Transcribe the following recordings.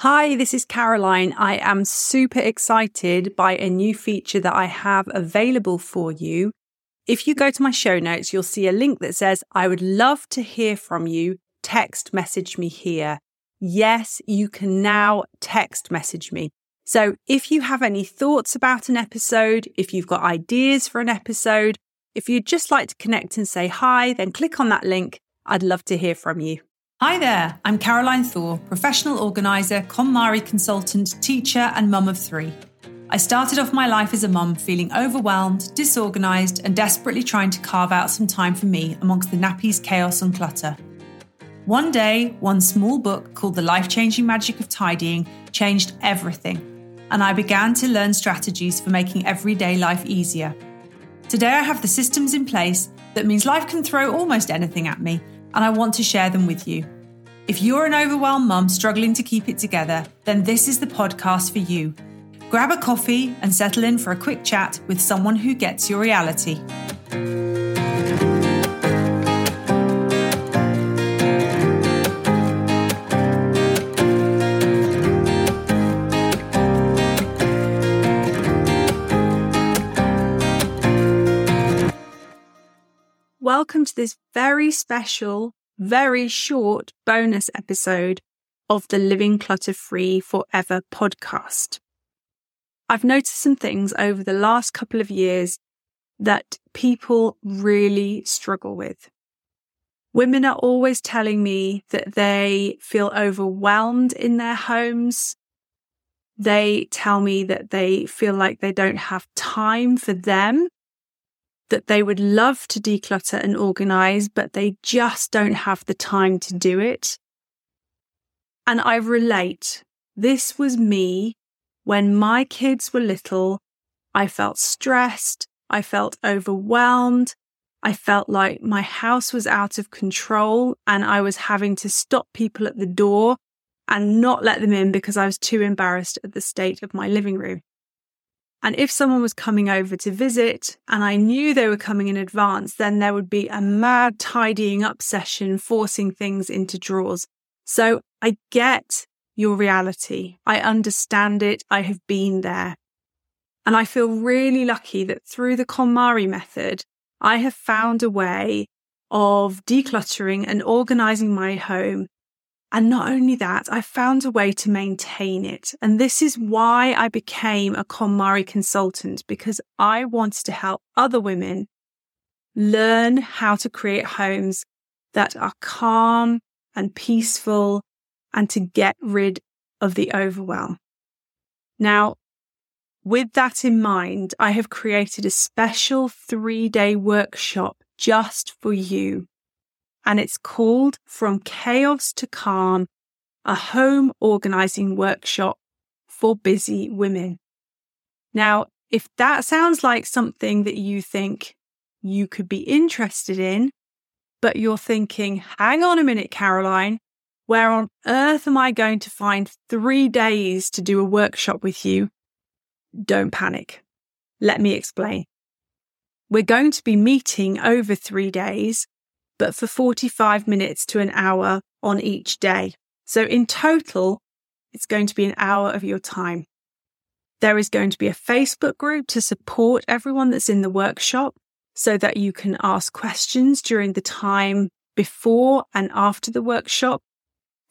Hi, this is Caroline. I am super excited by a new feature that I have available for you. If you go to my show notes, you'll see a link that says, I would love to hear from you. Text message me here. Yes, you can now text message me. So if you have any thoughts about an episode, if you've got ideas for an episode, if you'd just like to connect and say hi, then click on that link. I'd love to hear from you. Hi there, I'm Caroline Thor, professional organiser, KonMari consultant, teacher, and mum of three. I started off my life as a mum feeling overwhelmed, disorganised, and desperately trying to carve out some time for me amongst the nappies, chaos, and clutter. One day, one small book called The Life Changing Magic of Tidying changed everything, and I began to learn strategies for making everyday life easier. Today, I have the systems in place that means life can throw almost anything at me and I want to share them with you. If you're an overwhelmed mum struggling to keep it together, then this is the podcast for you. Grab a coffee and settle in for a quick chat with someone who gets your reality. Welcome to this very special, very short bonus episode of the Living Clutter Free Forever podcast. I've noticed some things over the last couple of years that people really struggle with. Women are always telling me that they feel overwhelmed in their homes. They tell me that they feel like they don't have time for them that they would love to declutter and organize, but they just don't have the time to do it. And I relate. This was me when my kids were little. I felt stressed. I felt overwhelmed. I felt like my house was out of control and I was having to stop people at the door and not let them in because I was too embarrassed at the state of my living room. And if someone was coming over to visit and I knew they were coming in advance, then there would be a mad tidying up session, forcing things into drawers. So I get your reality. I understand it. I have been there. And I feel really lucky that through the KonMari method, I have found a way of decluttering and organizing my home and not only that, I found a way to maintain it. And this is why I became a KonMari consultant because I wanted to help other women learn how to create homes that are calm and peaceful and to get rid of the overwhelm. Now, with that in mind, I have created a special three day workshop just for you and it's called From Chaos to Calm, a home organizing workshop for busy women. Now, if that sounds like something that you think you could be interested in, but you're thinking, hang on a minute, Caroline, where on earth am I going to find three days to do a workshop with you? Don't panic. Let me explain. We're going to be meeting over three days but for 45 minutes to an hour on each day. So in total, it's going to be an hour of your time. There is going to be a Facebook group to support everyone that's in the workshop so that you can ask questions during the time before and after the workshop.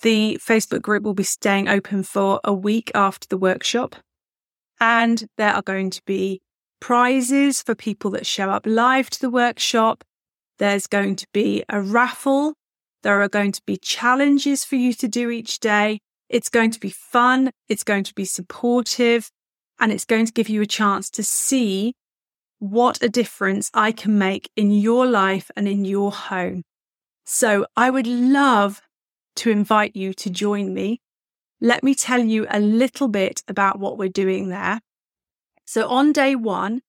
The Facebook group will be staying open for a week after the workshop. And there are going to be prizes for people that show up live to the workshop there's going to be a raffle. There are going to be challenges for you to do each day. It's going to be fun. It's going to be supportive and it's going to give you a chance to see what a difference I can make in your life and in your home. So I would love to invite you to join me. Let me tell you a little bit about what we're doing there. So on day one,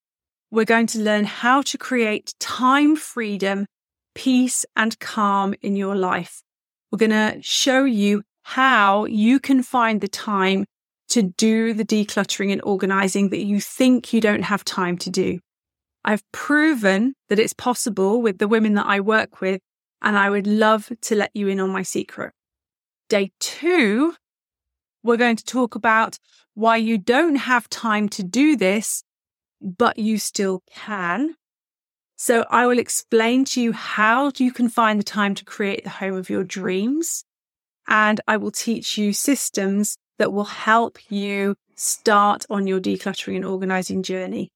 we're going to learn how to create time freedom, peace, and calm in your life. We're going to show you how you can find the time to do the decluttering and organizing that you think you don't have time to do. I've proven that it's possible with the women that I work with, and I would love to let you in on my secret. Day two, We're going to talk about why you don't have time to do this, but you still can. So I will explain to you how you can find the time to create the home of your dreams. And I will teach you systems that will help you start on your decluttering and organizing journey.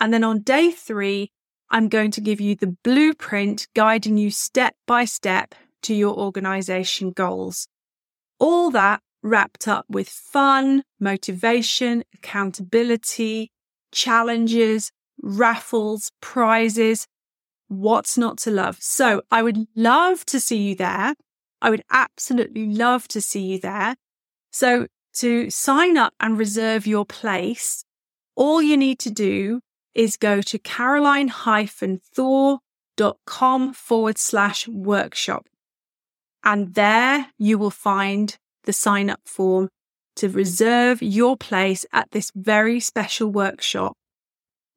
And then on day three, I'm going to give you the blueprint guiding you step by step to your organization goals. All that wrapped up with fun, motivation, accountability, challenges, raffles, prizes. What's not to love? So I would love to see you there. I would absolutely love to see you there. So to sign up and reserve your place, all you need to do is go to caroline-thor.com forward slash workshop. And there you will find the sign up form to reserve your place at this very special workshop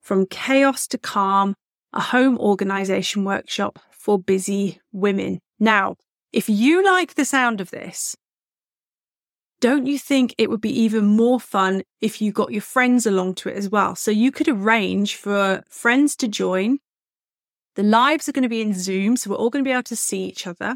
from chaos to calm, a home organization workshop for busy women. Now, if you like the sound of this, don't you think it would be even more fun if you got your friends along to it as well? So you could arrange for friends to join. The lives are going to be in Zoom, so we're all going to be able to see each other.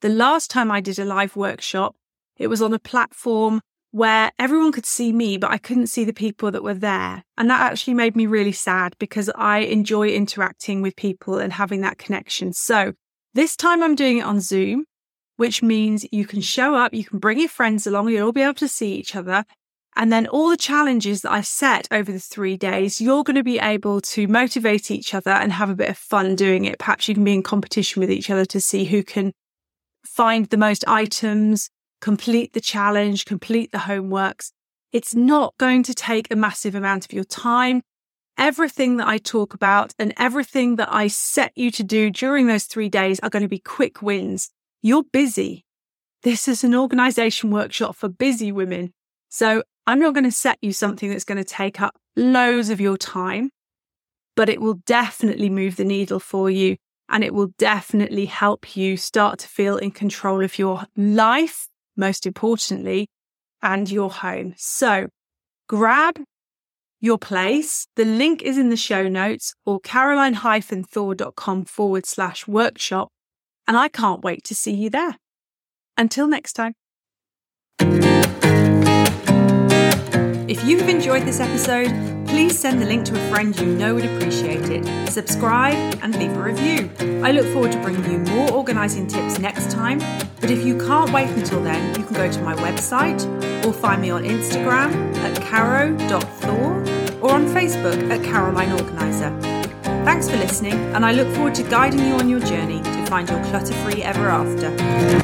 The last time I did a live workshop, it was on a platform where everyone could see me, but I couldn't see the people that were there. And that actually made me really sad because I enjoy interacting with people and having that connection. So this time I'm doing it on Zoom which means you can show up, you can bring your friends along, you'll all be able to see each other. And then all the challenges that I've set over the three days, you're going to be able to motivate each other and have a bit of fun doing it. Perhaps you can be in competition with each other to see who can find the most items, complete the challenge, complete the homeworks. It's not going to take a massive amount of your time. Everything that I talk about and everything that I set you to do during those three days are going to be quick wins. You're busy. This is an organization workshop for busy women. So I'm not going to set you something that's going to take up loads of your time, but it will definitely move the needle for you. And it will definitely help you start to feel in control of your life, most importantly, and your home. So grab your place. The link is in the show notes or caroline-thor.com forward slash workshop and I can't wait to see you there. Until next time. If you have enjoyed this episode, please send the link to a friend you know would appreciate it. Subscribe and leave a review. I look forward to bringing you more organising tips next time. But if you can't wait until then, you can go to my website or find me on Instagram at caro.thor or on Facebook at Caroline Organizer. Thanks for listening, and I look forward to guiding you on your journey to find your clutter free ever after.